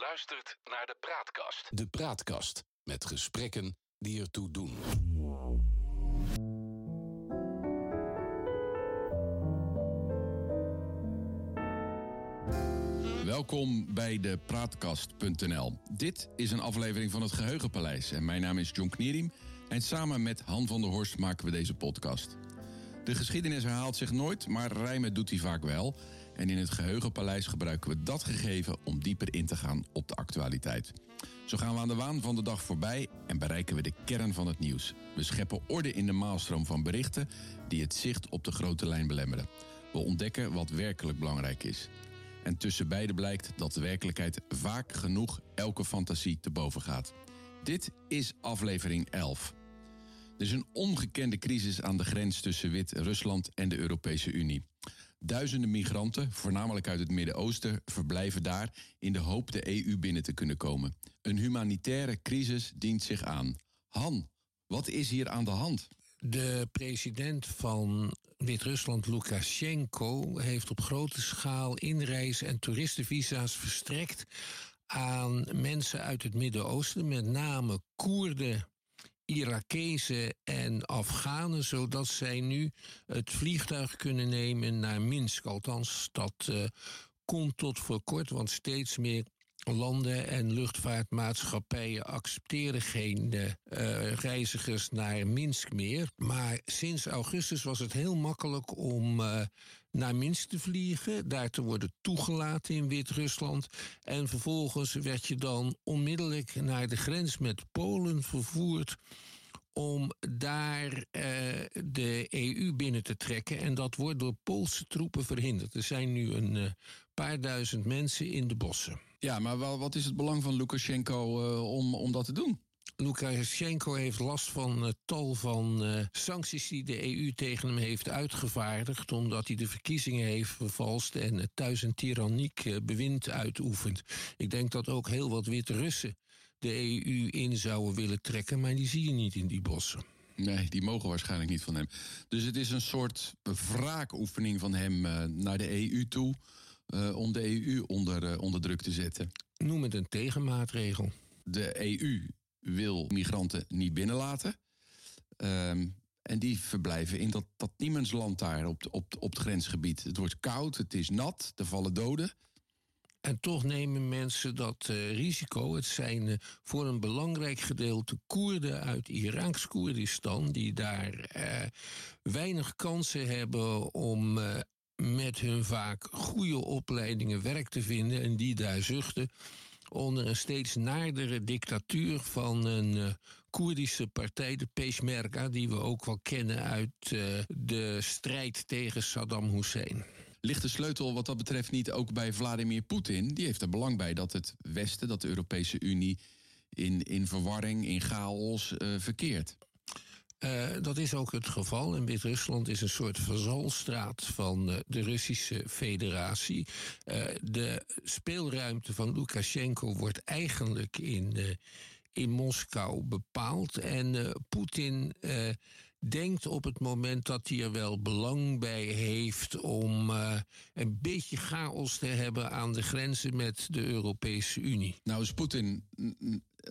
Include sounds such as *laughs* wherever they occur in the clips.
luistert naar de Praatkast. De Praatkast met gesprekken die ertoe doen. Welkom bij de Praatkast.nl. Dit is een aflevering van het Geheugenpaleis en mijn naam is John Knierim en samen met Han van der Horst maken we deze podcast. De geschiedenis herhaalt zich nooit, maar rijmen doet hij vaak wel. En in het Geheugenpaleis gebruiken we dat gegeven om dieper in te gaan op de actualiteit. Zo gaan we aan de waan van de dag voorbij en bereiken we de kern van het nieuws. We scheppen orde in de maalstroom van berichten die het zicht op de grote lijn belemmeren. We ontdekken wat werkelijk belangrijk is. En tussen beide blijkt dat de werkelijkheid vaak genoeg elke fantasie te boven gaat. Dit is aflevering 11. Er is een ongekende crisis aan de grens tussen Wit-Rusland en de Europese Unie. Duizenden migranten, voornamelijk uit het Midden-Oosten, verblijven daar in de hoop de EU binnen te kunnen komen. Een humanitaire crisis dient zich aan. Han, wat is hier aan de hand? De president van Wit-Rusland, Lukashenko, heeft op grote schaal inreis- en toeristenvisa's verstrekt aan mensen uit het Midden-Oosten, met name Koerden Irakezen en Afghanen, zodat zij nu het vliegtuig kunnen nemen naar Minsk. Althans, dat uh, komt tot voor kort, want steeds meer landen en luchtvaartmaatschappijen accepteren geen uh, reizigers naar Minsk meer. Maar sinds augustus was het heel makkelijk om naar Minsk te vliegen, daar te worden toegelaten in Wit-Rusland. En vervolgens werd je dan onmiddellijk naar de grens met Polen vervoerd om daar uh, de EU binnen te trekken. En dat wordt door Poolse troepen verhinderd. Er zijn nu een uh, paar duizend mensen in de bossen. Ja, maar wel, wat is het belang van Lukashenko uh, om, om dat te doen? Lukashenko heeft last van uh, tal van uh, sancties die de EU tegen hem heeft uitgevaardigd, omdat hij de verkiezingen heeft vervalst en uh, thuis een tyranniek bewind uitoefent. Ik denk dat ook heel wat Wit-Russen de EU in zouden willen trekken, maar die zie je niet in die bossen. Nee, die mogen waarschijnlijk niet van hem. Dus het is een soort wraakoefening van hem naar de EU toe, om de EU onder, onder druk te zetten. Noem het een tegenmaatregel. De EU wil migranten niet binnenlaten. Um, en die verblijven in dat, dat niemandsland daar op, op, op het grensgebied. Het wordt koud, het is nat, er vallen doden. En toch nemen mensen dat uh, risico. Het zijn uh, voor een belangrijk gedeelte Koerden uit Iraaks Koerdistan... die daar uh, weinig kansen hebben om met hun vaak goede opleidingen werk te vinden... en die daar zuchten onder een steeds naardere dictatuur van een uh, Koerdische partij, de Peshmerga, die we ook wel kennen uit uh, de strijd tegen Saddam Hussein. Ligt de sleutel wat dat betreft niet ook bij Vladimir Poetin? Die heeft er belang bij dat het Westen, dat de Europese Unie, in, in verwarring, in chaos uh, verkeert. Uh, dat is ook het geval. En Wit-Rusland is een soort verzalstraat van uh, de Russische Federatie. Uh, de speelruimte van Lukashenko wordt eigenlijk in, in Moskou bepaald. En Poetin denkt op het moment dat hij er wel belang bij heeft om een beetje chaos te hebben aan de grenzen met de Europese Unie. Nou is Poetin,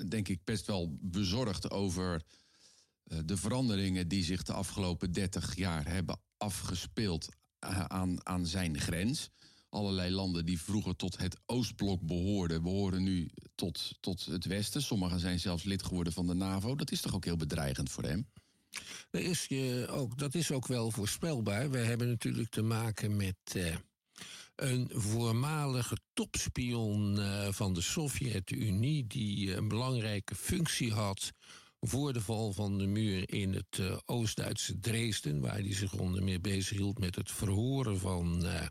denk ik, best wel bezorgd over de veranderingen die zich de afgelopen 30 jaar hebben afgespeeld aan, aan zijn grens. Allerlei landen die vroeger tot het Oostblok behoorden, behoren nu tot, tot het Westen. Sommigen zijn zelfs lid geworden van de NAVO. Dat is toch ook heel bedreigend voor hem? Dat is, je ook, dat is ook wel voorspelbaar. We hebben natuurlijk te maken met. Een voormalige topspion van de Sovjet-Unie, die een belangrijke functie had voor de val van de muur in het uh, Oost-Duitse Dresden, waar hij zich onder meer bezighield met het verhoren van uh,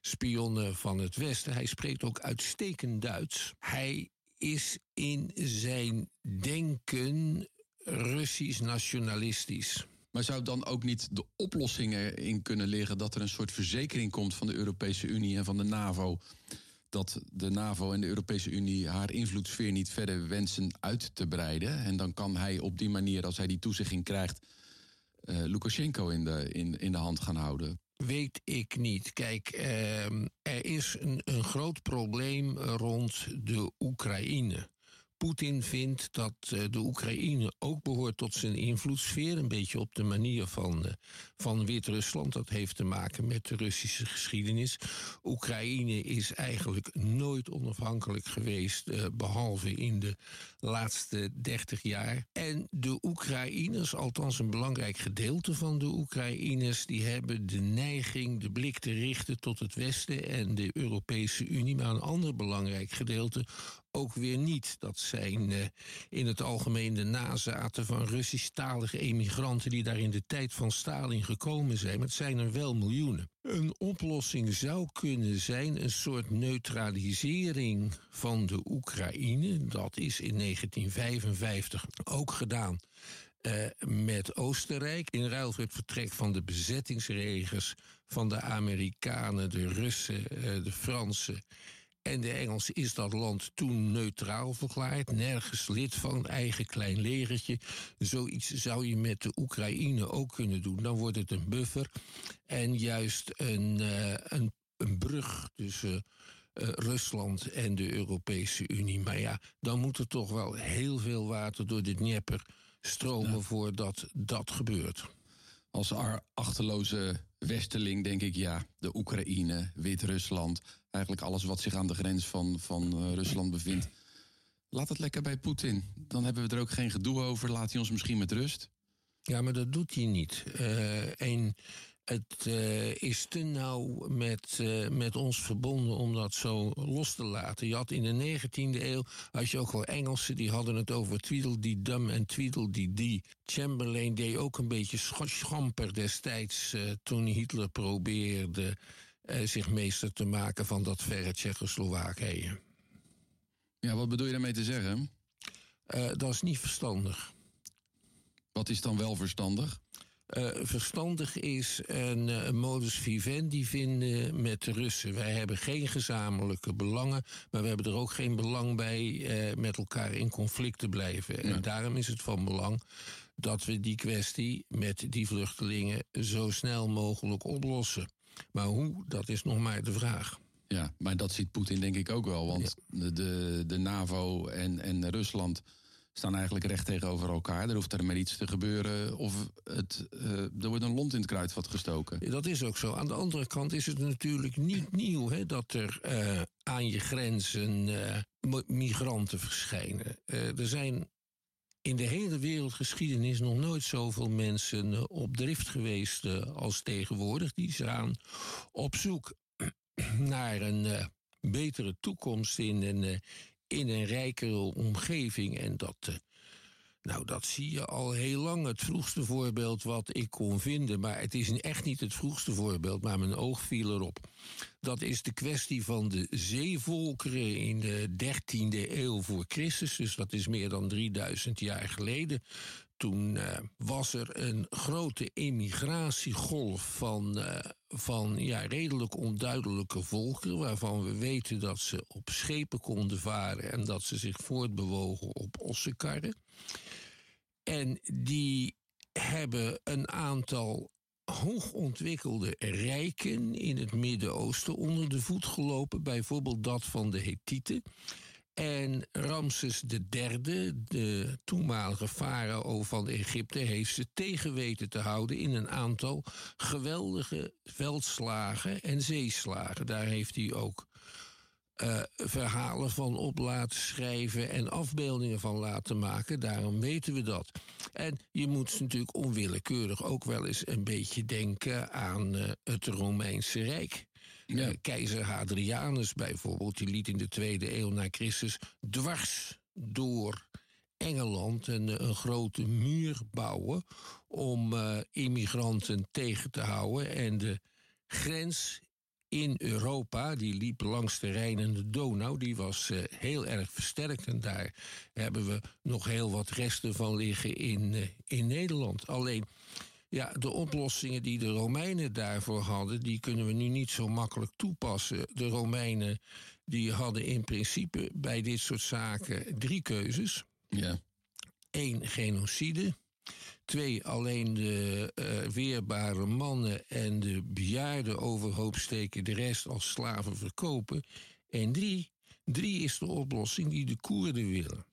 spionnen van het Westen. Hij spreekt ook uitstekend Duits. Hij is in zijn denken Russisch nationalistisch. Maar zou dan ook niet de oplossingen in kunnen liggen dat er een soort verzekering komt van de Europese Unie en van de NAVO? Dat de NAVO en de Europese Unie haar invloedssfeer niet verder wensen uit te breiden. En dan kan hij op die manier, als hij die toezegging krijgt, uh, Lukashenko in de, in, in de hand gaan houden. weet ik niet. Kijk, ehm, er is een, een groot probleem rond de Oekraïne. Poetin vindt dat eh, de Oekraïne ook behoort tot zijn invloedssfeer. Een beetje op de manier van, uh, van Wit-Rusland. Dat heeft te maken met de Russische geschiedenis. Oekraïne is eigenlijk nooit onafhankelijk geweest, uh, behalve in de laatste dertig jaar. En de Oekraïners, althans een belangrijk gedeelte van de Oekraïners, die hebben de neiging de blik te richten tot het Westen en de Europese Unie. Maar een ander belangrijk gedeelte ook weer niet. Dat zijn uh, in het algemeen de nazaten van Russisch-talige emigranten die daar in de tijd van Stalin gekomen zijn. Maar het zijn er wel miljoenen. Een oplossing zou kunnen zijn een soort neutralisering van de Oekraïne. Dat is in 1955 ook gedaan. Uh, met Oostenrijk. In ruil voor het vertrek van de bezettingsregers van de Amerikanen, de Russen, uh, de Fransen en de Engelsen is dat land toen neutraal verklaard. Nergens lid van een eigen klein legertje. Zoiets zou je met de Oekraïne ook kunnen doen. Dan wordt het een buffer. En juist een, uh, een, een brug tussen. Uh, Rusland en de Europese Unie. Maar ja, dan moet er toch wel heel veel water door de Dnieper stromen ja. voordat dat gebeurt. Als achterloze westeling denk ik ja, de Oekraïne, Wit-Rusland, eigenlijk alles wat zich aan de grens van, van uh, Rusland bevindt. Laat het lekker bij Poetin. Dan hebben we er ook geen gedoe over. Laat hij ons misschien met rust. Ja, maar dat doet hij niet. Uh, en het uh, is te nauw met, uh, met ons verbonden om dat zo los te laten. Je had in de 19e eeuw, had je ook wel Engelsen, die hadden het over Tweedledee-dum en Tweedledee-dee. Chamberlain deed ook een beetje schamper destijds uh, toen Hitler probeerde zich meester te maken van dat verre Tsjechoslowakije. Ja, wat bedoel je daarmee te zeggen? dat is niet verstandig. Wat is dan wel verstandig? Uh, verstandig is een, een, modus vivendi vinden met de Russen. Wij hebben geen gezamenlijke belangen, maar we hebben er ook geen belang bij uh, met elkaar in conflict te blijven. Ja. En daarom is het van belang dat we die kwestie met die vluchtelingen zo snel mogelijk oplossen. Maar hoe, dat is nog maar de vraag. Ja, maar dat ziet Poetin denk ik ook wel. Want ja. de, de, de NAVO en, en Rusland staan eigenlijk recht tegenover elkaar. Er hoeft er maar iets te gebeuren of het, uh, er wordt een lont in het kruidvat gestoken. Dat is ook zo. Aan de andere kant is het natuurlijk niet *clears throat* nieuw hè, dat er uh, aan je grenzen uh, migranten verschijnen. er zijn in de hele wereldgeschiedenis nog nooit zoveel mensen op drift geweest als tegenwoordig. Die zijn op zoek *clears throat* naar een betere toekomst in een in een rijkere omgeving. En dat, uh, nou, dat zie je al heel lang. Het vroegste voorbeeld wat ik kon vinden, maar het is echt niet het vroegste voorbeeld, maar mijn oog viel erop. Dat is de kwestie van de zeevolkeren in de 13e eeuw voor Christus. Dus dat is meer dan 3000 jaar geleden. Toen uh, was er een grote emigratiegolf van, uh, van ja, redelijk onduidelijke volkeren, waarvan we weten dat ze op schepen konden varen en dat ze zich voortbewogen op ossenkarren. En die hebben een aantal hoogontwikkelde rijken in het Midden-Oosten onder de voet gelopen, bijvoorbeeld dat van de Hethieten. En Ramses III, de toenmalige farao van Egypte, heeft ze tegen weten te houden in een aantal geweldige veldslagen en zeeslagen. Daar heeft hij ook uh, verhalen van op laten schrijven en afbeeldingen van laten maken. Daarom weten we dat. En je moet natuurlijk onwillekeurig ook wel eens een beetje denken aan uh, het Romeinse Rijk. Uh, keizer Hadrianus bijvoorbeeld, die liet in de tweede eeuw na Christus dwars door Engeland een, een grote muur bouwen om uh, immigranten tegen te houden en de grens in Europa, die liep langs de Rijn en de Donau, die was heel erg versterkt. En daar hebben we nog heel wat resten van liggen in, in Nederland. Alleen, ja, de oplossingen die de Romeinen daarvoor hadden, die kunnen we nu niet zo makkelijk toepassen. De Romeinen die hadden in principe bij dit soort zaken drie keuzes. Ja. Eén, genocide. Twee, alleen de uh, weerbare mannen en de bejaarden overhoop steken, de rest als slaven verkopen. En drie, drie is de oplossing die de Koerden willen.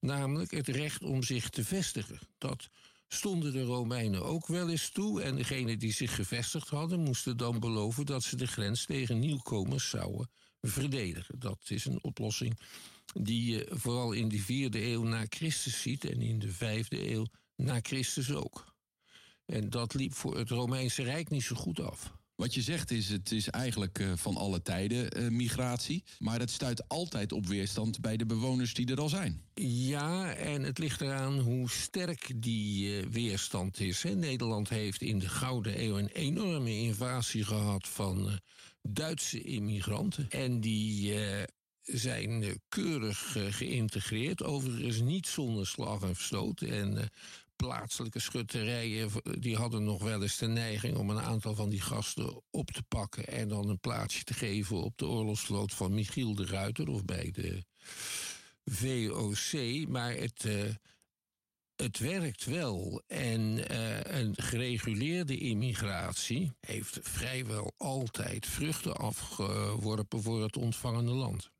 Namelijk het recht om zich te vestigen. Dat stonden de Romeinen ook wel eens toe. En degenen die zich gevestigd hadden, moesten dan beloven dat ze de grens tegen nieuwkomers zouden verdedigen. Dat is een oplossing die je vooral in de vierde eeuw na Christus ziet en in de vijfde eeuw na Christus ook. En dat liep voor het Romeinse Rijk niet zo goed af. Wat je zegt is, het is eigenlijk uh, van alle tijden uh, migratie. Maar het stuit altijd op weerstand bij de bewoners die er al zijn. Ja, en het ligt eraan hoe sterk die uh, weerstand is. Nederland heeft in de Gouden Eeuw een enorme invasie gehad van Duitse immigranten. En die zijn keurig geïntegreerd. Overigens niet zonder slag en verstoot. En plaatselijke schutterijen die hadden nog wel eens de neiging om een aantal van die gasten op te pakken en dan een plaatsje te geven op de oorlogsvloot van Michiel de Ruiter of bij de VOC. Maar het, uh, het werkt wel. En uh, een gereguleerde immigratie heeft vrijwel altijd vruchten afgeworpen voor het ontvangende land.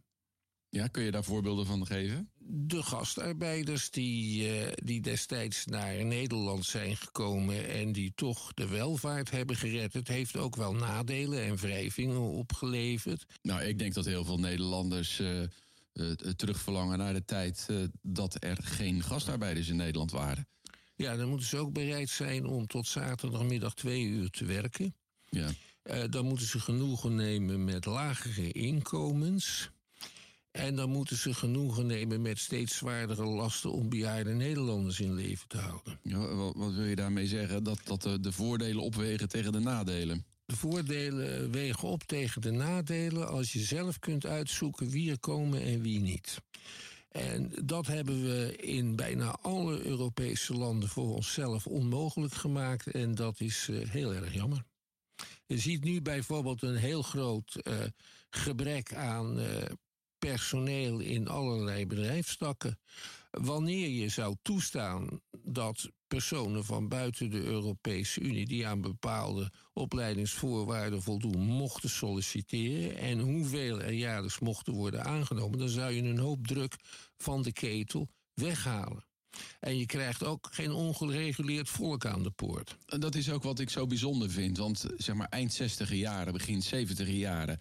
Ja, kun je daar voorbeelden van geven? De gastarbeiders die, uh, die destijds naar Nederland zijn gekomen en die toch de welvaart hebben gered. Het heeft ook wel nadelen en wrijvingen opgeleverd. Nou, ik denk dat heel veel Nederlanders uh, uh, terugverlangen naar de tijd dat er geen gastarbeiders in Nederland waren. Ja, dan moeten ze ook bereid zijn om tot zaterdagmiddag twee uur te werken. Ja. dan moeten ze genoegen nemen met lagere inkomens. En dan moeten ze genoegen nemen met steeds zwaardere lasten om bejaarde Nederlanders in leven te houden. Ja, wat, wil je daarmee zeggen? Dat, dat de, de voordelen opwegen tegen de nadelen? De voordelen wegen op tegen de nadelen als je zelf kunt uitzoeken wie er komen en wie niet. En dat hebben we in bijna alle Europese landen voor onszelf onmogelijk gemaakt. En dat is uh, heel erg jammer. Je ziet nu bijvoorbeeld een heel groot uh, gebrek aan uh, personeel in allerlei bedrijfstakken. Wanneer je zou toestaan dat personen van buiten de Europese Unie die aan bepaalde opleidingsvoorwaarden voldoen, mochten solliciteren en hoeveel er jaarlijks mochten worden aangenomen, dan zou je een hoop druk van de ketel weghalen. En je krijgt ook geen ongereguleerd volk aan de poort. En dat is ook wat ik zo bijzonder vind. Want zeg maar eind 60 jaren, begin 70 jaren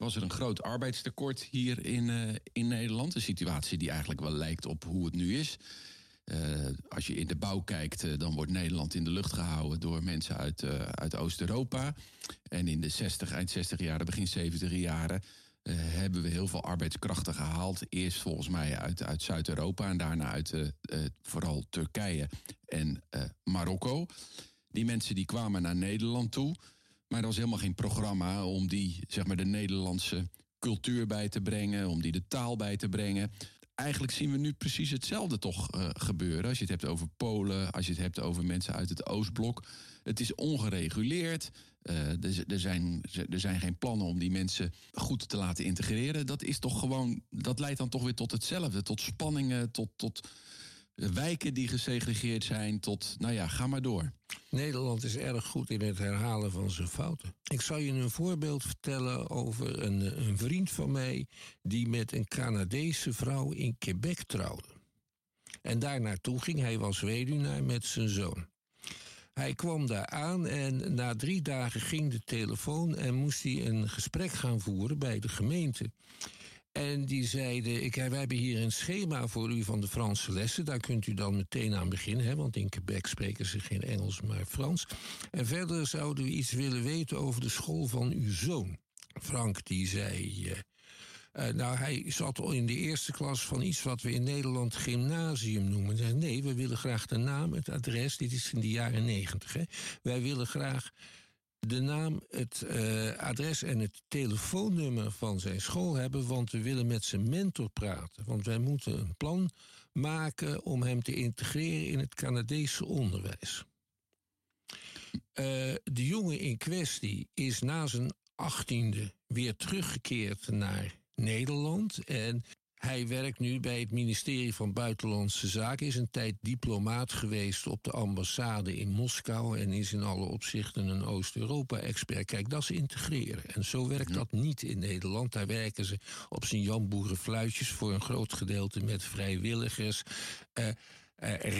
was er een groot arbeidstekort hier in, uh, in Nederland. Een situatie die eigenlijk wel lijkt op hoe het nu is. Uh, als je in de bouw kijkt, uh, dan wordt Nederland in de lucht gehouden door mensen uit, uit Oost-Europa. En in de 60, eind 60 jaren, begin 70 jaren hebben we heel veel arbeidskrachten gehaald. Eerst volgens mij uit, uit Zuid-Europa en daarna uit vooral Turkije en Marokko. Die mensen die kwamen naar Nederland toe. Maar er was helemaal geen programma om die, zeg maar, de Nederlandse cultuur bij te brengen, om die de taal bij te brengen. Eigenlijk zien we nu precies hetzelfde toch uh, gebeuren. Als je het hebt over Polen, als je het hebt over mensen uit het Oostblok. Het is ongereguleerd. Uh, er, er, zijn, er zijn geen plannen om die mensen goed te laten integreren. Dat is toch gewoon. Dat leidt dan toch weer tot hetzelfde. Tot spanningen, tot, tot wijken die gesegregeerd zijn tot, nou ja, ga maar door. Nederland is erg goed in het herhalen van zijn fouten. Ik zal je een voorbeeld vertellen over een, een vriend van mij die met een Canadese vrouw in Quebec trouwde. En daar naartoe ging, hij was weduwnaar met zijn zoon. Hij kwam daar aan en na drie dagen ging de telefoon en moest hij een gesprek gaan voeren bij de gemeente. En die zeiden, ik, wij hebben hier een schema voor u van de Franse lessen. Daar kunt u dan meteen aan beginnen, hè, want in Quebec spreken ze geen Engels, maar Frans. En verder zouden we iets willen weten over de school van uw zoon. Frank die zei... Uh, uh, nou, hij zat al in de eerste klas van iets wat we in Nederland gymnasium noemen. Zei, nee, we willen graag de naam, het adres. Dit is in de jaren negentig. Wij willen graag de naam, het uh, adres en het telefoonnummer van zijn school hebben, want we willen met zijn mentor praten. Want wij moeten een plan maken om hem te integreren in het Canadese onderwijs. Uh, de jongen in kwestie is na zijn achttiende weer teruggekeerd naar Nederland. En Hij werkt nu bij het ministerie van Buitenlandse Zaken. Is een tijd diplomaat geweest op de ambassade in Moskou. En is in alle opzichten een Oost-Europa-expert. Kijk, dat is integreren. En zo werkt dat niet in Nederland. Daar werken ze op zijn janboerenfluitjes voor een groot gedeelte met vrijwilligers. Uh, uh,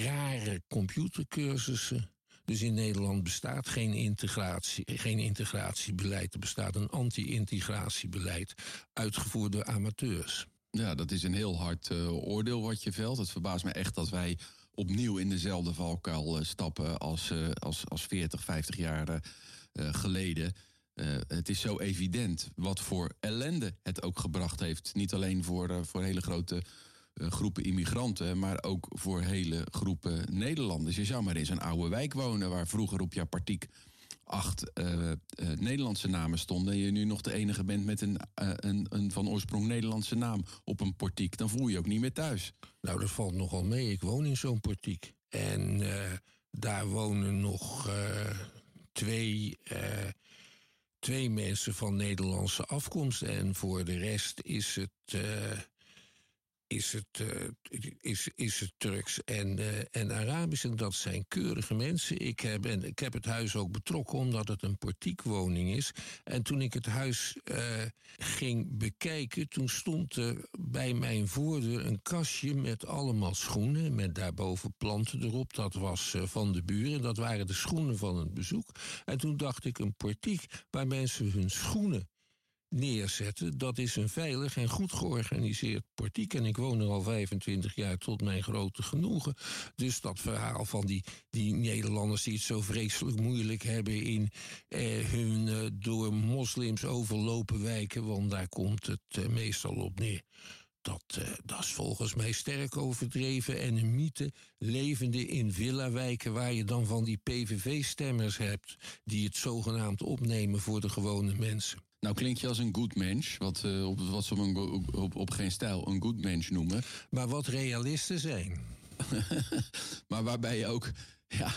rare computercursussen. Dus in Nederland bestaat geen, integratie, geen integratiebeleid. Er bestaat een anti-integratiebeleid, uitgevoerd door amateurs. Ja, dat is een heel hard uh, oordeel wat je velt. Het verbaast me echt dat wij opnieuw in dezelfde valkuil uh, stappen als, uh, als, als 40, 50 jaar geleden. het is zo evident wat voor ellende het ook gebracht heeft. Niet alleen voor, voor hele grote groepen immigranten, maar ook voor hele groepen Nederlanders. Je zou maar in zo'n oude wijk wonen waar vroeger op jouw partiek acht uh, uh, Nederlandse namen stonden... en je nu nog de enige bent met een, uh, een, een van oorsprong Nederlandse naam op een portiek... dan voel je je ook niet meer thuis. Nou, dat valt nogal mee. Ik woon in zo'n portiek. En daar wonen nog twee, twee mensen van Nederlandse afkomst. En voor de rest is het is het, uh, is, is het Turks en, uh, en Arabisch. En dat zijn keurige mensen. Ik heb, en ik heb het huis ook betrokken omdat het een portiekwoning is. En toen ik het huis uh, ging bekijken, toen stond er bij mijn voordeur een kastje met allemaal schoenen. Met daarboven planten erop. Dat was van de buren. Dat waren de schoenen van het bezoek. En toen dacht ik, een portiek waar mensen hun schoenen neerzetten. Dat is een veilig en goed georganiseerd portiek. En ik woon er al 25 jaar tot mijn grote genoegen. Dus dat verhaal van die, die Nederlanders die het zo vreselijk moeilijk hebben in eh, hun eh, door moslims overlopen wijken, want daar komt het eh, meestal op neer. Dat, uh, dat is volgens mij sterk overdreven en een mythe levende in villawijken waar je dan van die PVV-stemmers hebt die het zogenaamd opnemen voor de gewone mensen. Nou klink je als een good mens, wat, uh, op, wat ze op, op, op geen stijl een good mens noemen. Maar wat realisten zijn. *laughs* maar waarbij je ook, ja,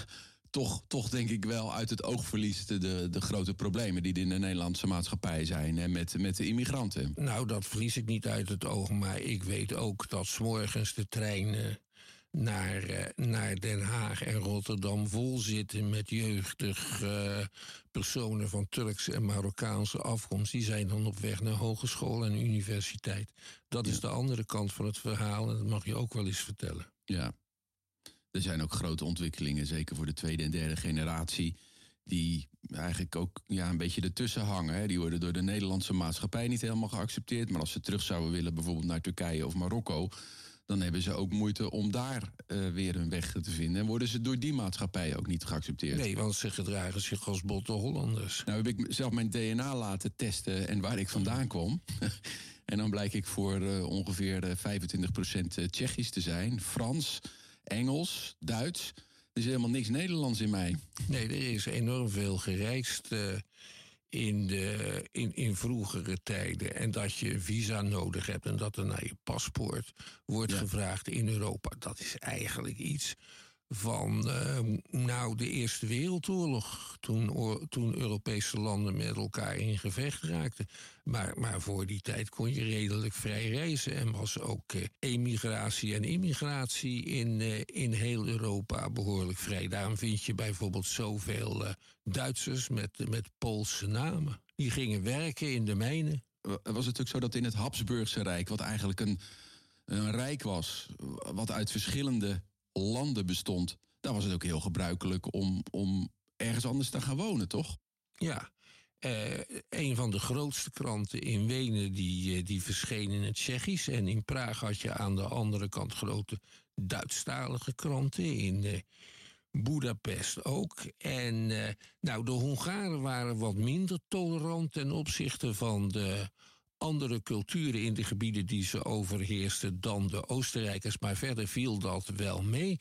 toch, toch denk ik wel uit het oog verliest de, de grote problemen die er in de Nederlandse maatschappij zijn en met, met de immigranten. Nou, dat verlies ik niet uit het oog, maar ik weet ook dat s'morgens de treinen naar, uh, naar Den Haag en Rotterdam vol zitten met jeugdig uh, personen van Turkse en Marokkaanse afkomst. Die zijn dan op weg naar hogeschool en universiteit. Dat is de andere kant van het verhaal en dat mag je ook wel eens vertellen. Ja, er zijn ook grote ontwikkelingen, zeker voor de tweede en derde generatie. Die eigenlijk ook ja, een beetje ertussen hangen. Hè. Die worden door de Nederlandse maatschappij niet helemaal geaccepteerd. Maar als ze terug zouden willen, bijvoorbeeld naar Turkije of Marokko dan hebben ze ook moeite om daar uh, weer hun weg te vinden. En worden ze door die maatschappij ook niet geaccepteerd. Nee, want ze gedragen zich als botte Hollanders. Nou heb ik zelf mijn DNA laten testen en waar ik vandaan kom. *laughs* en dan blijk ik voor uh, ongeveer 25% eh, Tsjechisch te zijn. Frans, Engels, Duits. Er is helemaal niks Nederlands in mij. Nee, er is enorm veel gereisd in, de, in, in vroegere tijden. En dat je een visa nodig hebt en dat er naar je paspoort wordt gevraagd in Europa. Dat is eigenlijk iets van uh, nou, de Eerste Wereldoorlog. Toen, toen Europese landen met elkaar in gevecht raakten. Maar, maar voor die tijd kon je redelijk vrij reizen. En was ook uh, emigratie en immigratie in, uh, in heel Europa behoorlijk vrij. Daarom vind je bijvoorbeeld zoveel Duitsers met, met Poolse namen. Die gingen werken in de mijnen. Was het natuurlijk zo dat in het Habsburgse Rijk, wat eigenlijk een, een rijk was, wat uit verschillende landen bestond, daar was het ook heel gebruikelijk om, om ergens anders te gaan wonen, toch? Ja. Uh, een van de grootste kranten in Wenen die, uh, die verscheen in het Tsjechisch. En in Praag had je aan de andere kant grote Duitsstalige kranten. In uh, Budapest ook. En nou, de Hongaren waren wat minder tolerant ten opzichte van de andere culturen in de gebieden die ze overheersten dan de Oostenrijkers. Maar verder viel dat wel mee.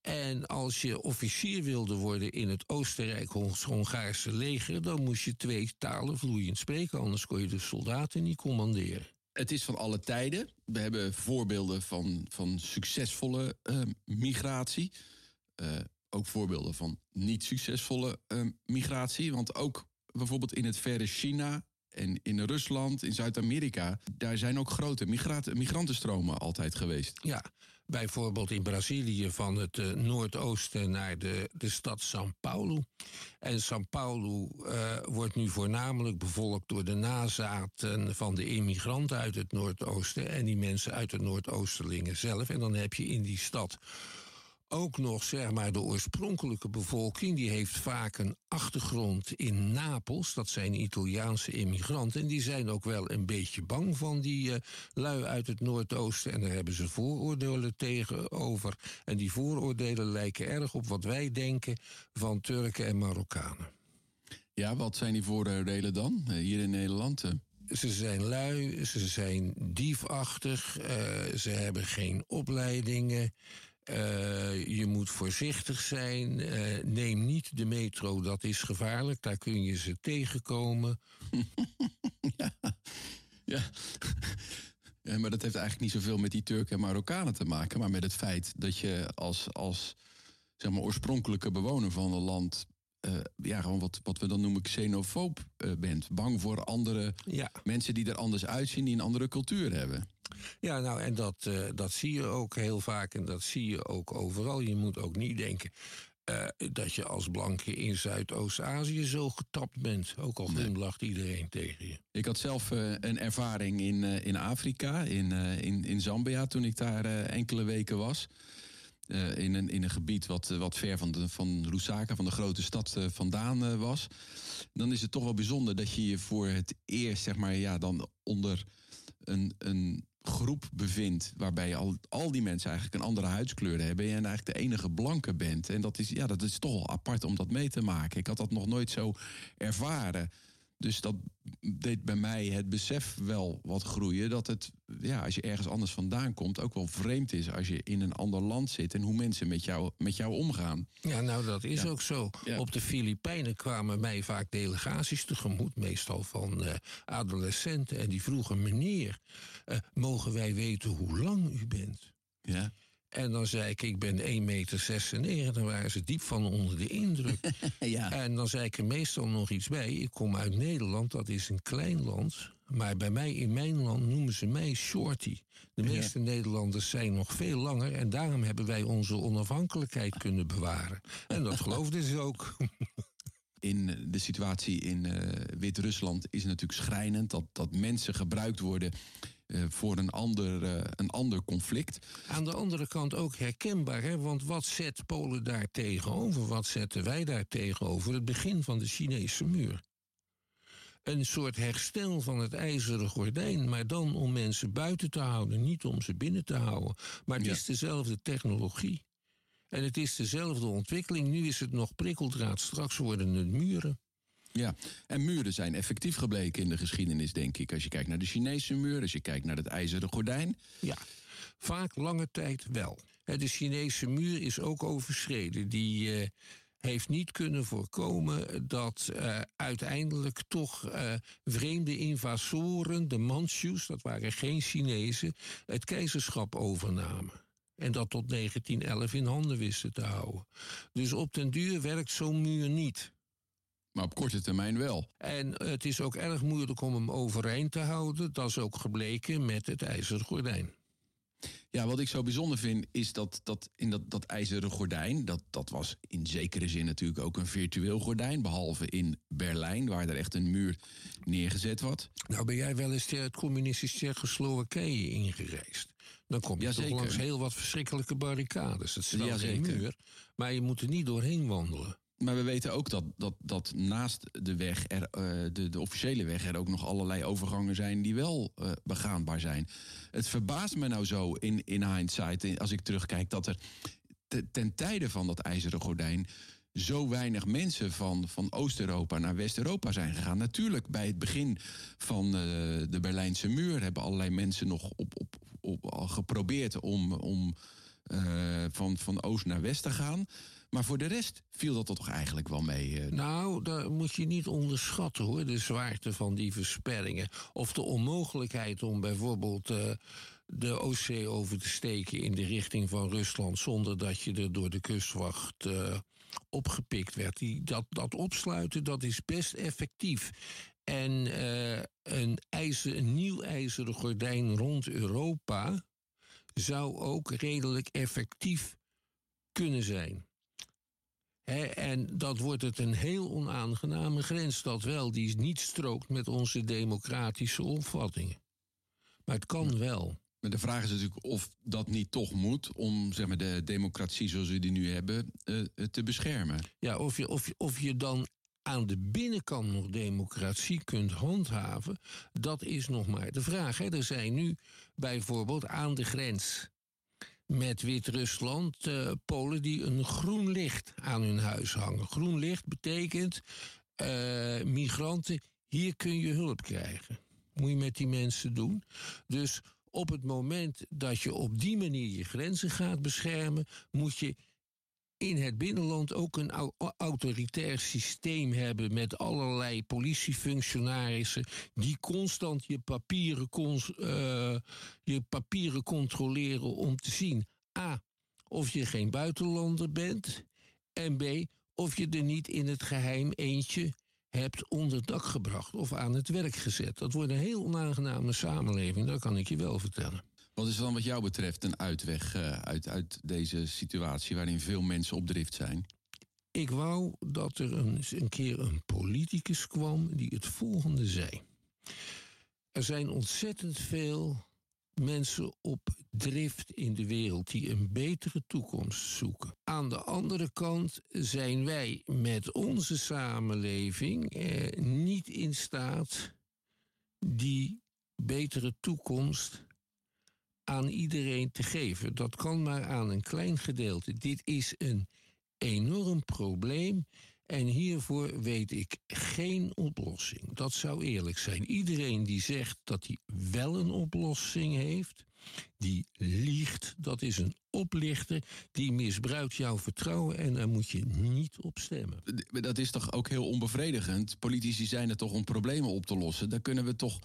En als je officier wilde worden in het Oostenrijk-Hongaarse leger, dan moest je twee talen vloeiend spreken, anders kon je de soldaten niet commanderen. Het is van alle tijden. We hebben voorbeelden van, van succesvolle uh, migratie. Uh, ook voorbeelden van niet succesvolle uh, migratie. Want ook bijvoorbeeld in het verre China en in Rusland, in Zuid-Amerika, daar zijn ook grote migrantenstromen altijd geweest. Ja, bijvoorbeeld in Brazilië van het uh, noordoosten naar de, de stad São Paulo. En São Paulo uh, wordt nu voornamelijk bevolkt door de nazaten van de immigranten uit het noordoosten en die mensen uit de noordoosterlingen zelf. En dan heb je in die stad ook nog zeg maar de oorspronkelijke bevolking, die heeft vaak een achtergrond in Napels. Dat zijn Italiaanse immigranten. En die zijn ook wel een beetje bang van die uh, lui uit het Noordoosten. En daar hebben ze vooroordelen tegenover. En die vooroordelen lijken erg op wat wij denken van Turken en Marokkanen. Ja, wat zijn die vooroordelen dan eh, hier in Nederland? Ze zijn lui, ze zijn diefachtig, uh, ze hebben geen opleidingen. Uh, je moet voorzichtig zijn. Uh, neem niet de metro, dat is gevaarlijk. Daar kun je ze tegenkomen. *laughs* ja. ja. ja. maar dat heeft eigenlijk niet zoveel met die Turken en Marokkanen te maken. Maar met het feit dat je als, als zeg maar, oorspronkelijke bewoner van een land. Uh, ja, gewoon wat, wat we dan noemen xenofoob bent. Bang voor andere ja. mensen die er anders uitzien, die een andere cultuur hebben. Ja, nou, en dat, uh, dat zie je ook heel vaak en dat zie je ook overal. Je moet ook niet denken dat je als blanke in Zuidoost-Azië zo getapt bent. Ook al glimlacht nee. iedereen tegen je. Ik had zelf een ervaring in, in Afrika, in, in, in Zambia, toen ik daar enkele weken was. In, een, in een gebied wat, wat ver van, de, van Lusaka, van de grote stad, vandaan was. Dan is het toch wel bijzonder dat je je voor het eerst, zeg maar, ja, dan onder een, een groep bevindt waarbij al, al die mensen eigenlijk een andere huidskleur hebben en eigenlijk de enige blanke bent. En dat is, ja, dat is toch wel apart om dat mee te maken. Ik had dat nog nooit zo ervaren. Dus dat deed bij mij het besef wel wat groeien. Dat het, ja, als je ergens anders vandaan komt, ook wel vreemd is als je in een ander land zit en hoe mensen met jou, met jou omgaan. Ja, nou, dat is ja. ook zo. Ja. Op de Filipijnen kwamen mij vaak delegaties tegemoet, meestal van uh, adolescenten. En die vroegen: meneer, uh, mogen wij weten hoe lang u bent? Ja. En dan zei ik, ik ben 1,96 meter. Dan waren ze diep van onder de indruk. *laughs* ja. En dan zei ik er meestal nog iets bij. Ik kom uit Nederland, dat is een klein land. Maar bij mij in mijn land noemen ze mij Shorty. De meeste ja. Nederlanders zijn nog veel langer. En daarom hebben wij onze onafhankelijkheid kunnen bewaren. En dat *laughs* geloofden ze ook. in de situatie in uh, Wit-Rusland is natuurlijk schrijnend. Dat, dat mensen gebruikt worden voor een ander, uh, een ander conflict. Aan de andere kant ook herkenbaar, hè? want wat zet Polen daar tegenover? Wat zetten wij daar tegenover? Het begin van de Chinese muur. Een soort herstel van het ijzeren gordijn, maar dan om mensen buiten te houden, niet om ze binnen te houden. Maar het ja. is dezelfde technologie. En het is dezelfde ontwikkeling. Nu is het nog prikkeldraad, straks worden het muren. Ja, en muren zijn effectief gebleken in de geschiedenis, denk ik. Als je kijkt naar de Chinese muur, als je kijkt naar het ijzeren gordijn. Ja, vaak lange tijd wel. De Chinese muur is ook overschreden. Die uh, heeft niet kunnen voorkomen dat uh, uiteindelijk toch uh, vreemde invasoren, de Manchus, dat waren geen Chinezen, het keizerschap overnamen. En dat tot 1911 in handen wisten te houden. Dus op den duur werkt zo'n muur niet. Maar op korte termijn wel. En het is ook erg moeilijk om hem overeind te houden. Dat is ook gebleken met het ijzeren gordijn. Ja, wat ik zo bijzonder vind is dat, dat in dat, dat ijzeren gordijn... Dat, dat was in zekere zin natuurlijk ook een virtueel gordijn... behalve in Berlijn, waar er echt een muur neergezet wordt. Nou ben jij wel eens het communistische Tsjechoslowakije ingereisd. Dan kom je toch langs heel wat verschrikkelijke barricades. Het ja, geen muur, maar je moet er niet doorheen wandelen. Maar we weten ook dat, dat, dat naast de weg, er, uh, de, de officiële weg, er ook nog allerlei overgangen zijn die wel uh, begaanbaar zijn. Het verbaast me nou zo in, in hindsight, als ik terugkijk, dat er te, ten tijde van dat ijzeren gordijn zo weinig mensen van, van Oost-Europa naar West-Europa zijn gegaan. Natuurlijk, bij het begin van de Berlijnse muur hebben allerlei mensen nog op, op, op, geprobeerd om, om van, van oost naar west te gaan. Maar voor de rest viel dat toch eigenlijk wel mee? Uh... Nou, dat moet je niet onderschatten hoor, de zwaarte van die versperringen. Of de onmogelijkheid om bijvoorbeeld uh, de Oostzee over te steken in de richting van Rusland zonder dat je er door de kustwacht uh, opgepikt werd. Die, dat, dat opsluiten, dat is best effectief. En een, ijzer, een nieuw ijzeren gordijn rond Europa zou ook redelijk effectief kunnen zijn. En dat wordt het een heel onaangename grens, dat wel, die niet strookt met onze democratische opvattingen. Maar het kan wel. Maar de vraag is natuurlijk of dat niet toch moet om zeg maar, de democratie zoals we die nu hebben uh, te beschermen. Ja, of je, of, je, of je dan aan de binnenkant nog democratie kunt handhaven, dat is nog maar de vraag. Hè. Er zijn nu bijvoorbeeld aan de grens met Wit-Rusland uh, Polen die een groen licht aan hun huis hangen. Groen licht betekent uh, migranten, hier kun je hulp krijgen. Moet je met die mensen doen. Dus op het moment dat je op die manier je grenzen gaat beschermen, moet je in het binnenland ook een autoritair systeem hebben met allerlei politiefunctionarissen die constant je papieren, uh, je papieren controleren om te zien A. of je geen buitenlander bent en B. of je er niet in het geheim eentje hebt onder dak gebracht of aan het werk gezet. Dat wordt een heel onaangename samenleving, dat kan ik je wel vertellen. Wat is dan wat jou betreft een uitweg uh, uit, uit deze situatie waarin veel mensen op drift zijn? Ik wou dat er een, een keer een politicus kwam die het volgende zei. Er zijn ontzettend veel mensen op drift in de wereld die een betere toekomst zoeken. Aan de andere kant zijn wij met onze samenleving eh, niet in staat die betere toekomst aan iedereen te geven. Dat kan maar aan een klein gedeelte. Dit is een enorm probleem en hiervoor weet ik geen oplossing. Dat zou eerlijk zijn. Iedereen die zegt dat hij wel een oplossing heeft, die liegt. Dat is een oplichter die misbruikt jouw vertrouwen en daar moet je niet op stemmen. Dat is toch ook heel onbevredigend? Politici zijn er toch om problemen op te lossen? Daar kunnen we toch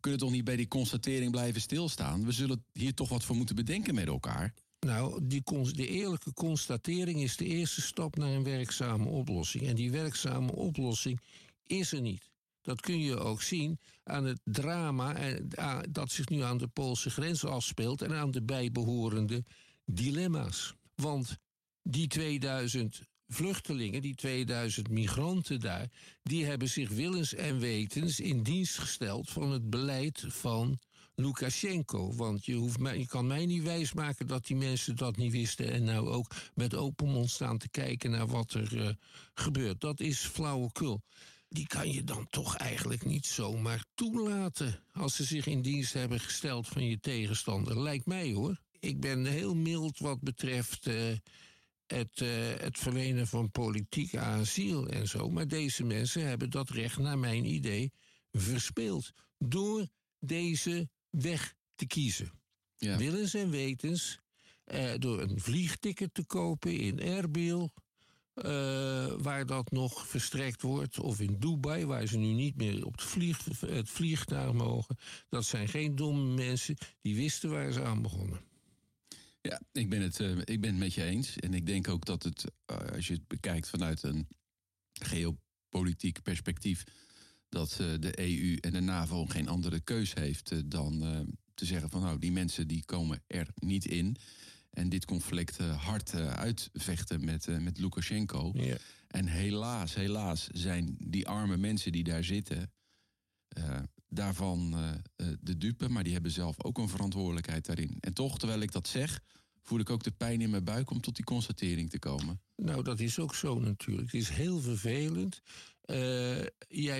kunnen toch niet bij die constatering blijven stilstaan? We zullen hier toch wat voor moeten bedenken met elkaar. Nou, die, de eerlijke constatering is de eerste stap naar een werkzame oplossing. En die werkzame oplossing is er niet. Dat kun je ook zien aan het drama eh, dat zich nu aan de Poolse grens afspeelt en aan de bijbehorende dilemma's. Want die 2000 vluchtelingen, die 2000 migranten daar, die hebben zich willens en wetens in dienst gesteld van het beleid van Lukashenko. Want je, hoeft mij, je kan mij niet wijsmaken dat die mensen dat niet wisten en nou ook met open mond staan te kijken naar wat er uh, gebeurt. Dat is flauwekul. Die kan je dan toch eigenlijk niet zomaar toelaten als ze zich in dienst hebben gesteld van je tegenstander. Lijkt mij hoor. Ik ben heel mild wat betreft. Uh, het, uh, het verlenen van politiek asiel en zo. Maar deze mensen hebben dat recht, naar mijn idee, verspeeld. Door deze weg te kiezen. Ja. Willens en wetens, uh, door een vliegticket te kopen in Erbil. Uh, waar dat nog verstrekt wordt, of in Dubai, waar ze nu niet meer op het, vlieg, het vliegtuig mogen. Dat zijn geen domme mensen die wisten waar ze aan begonnen. Ja, ik ben, het, uh, ik ben het met je eens. En ik denk ook dat het, uh, als je het bekijkt vanuit een geopolitiek perspectief, dat uh, de EU en de NAVO geen andere keus heeft dan te zeggen van nou, die mensen die komen er niet in. En dit conflict hard uitvechten met, met Lukashenko. Ja. En helaas, helaas zijn die arme mensen die daar zitten, daarvan uh, de dupe, maar die hebben zelf ook een verantwoordelijkheid daarin. En toch, terwijl ik dat zeg, voel ik ook de pijn in mijn buik om tot die constatering te komen. Nou, dat is ook zo natuurlijk. Het is heel vervelend. Uh, jij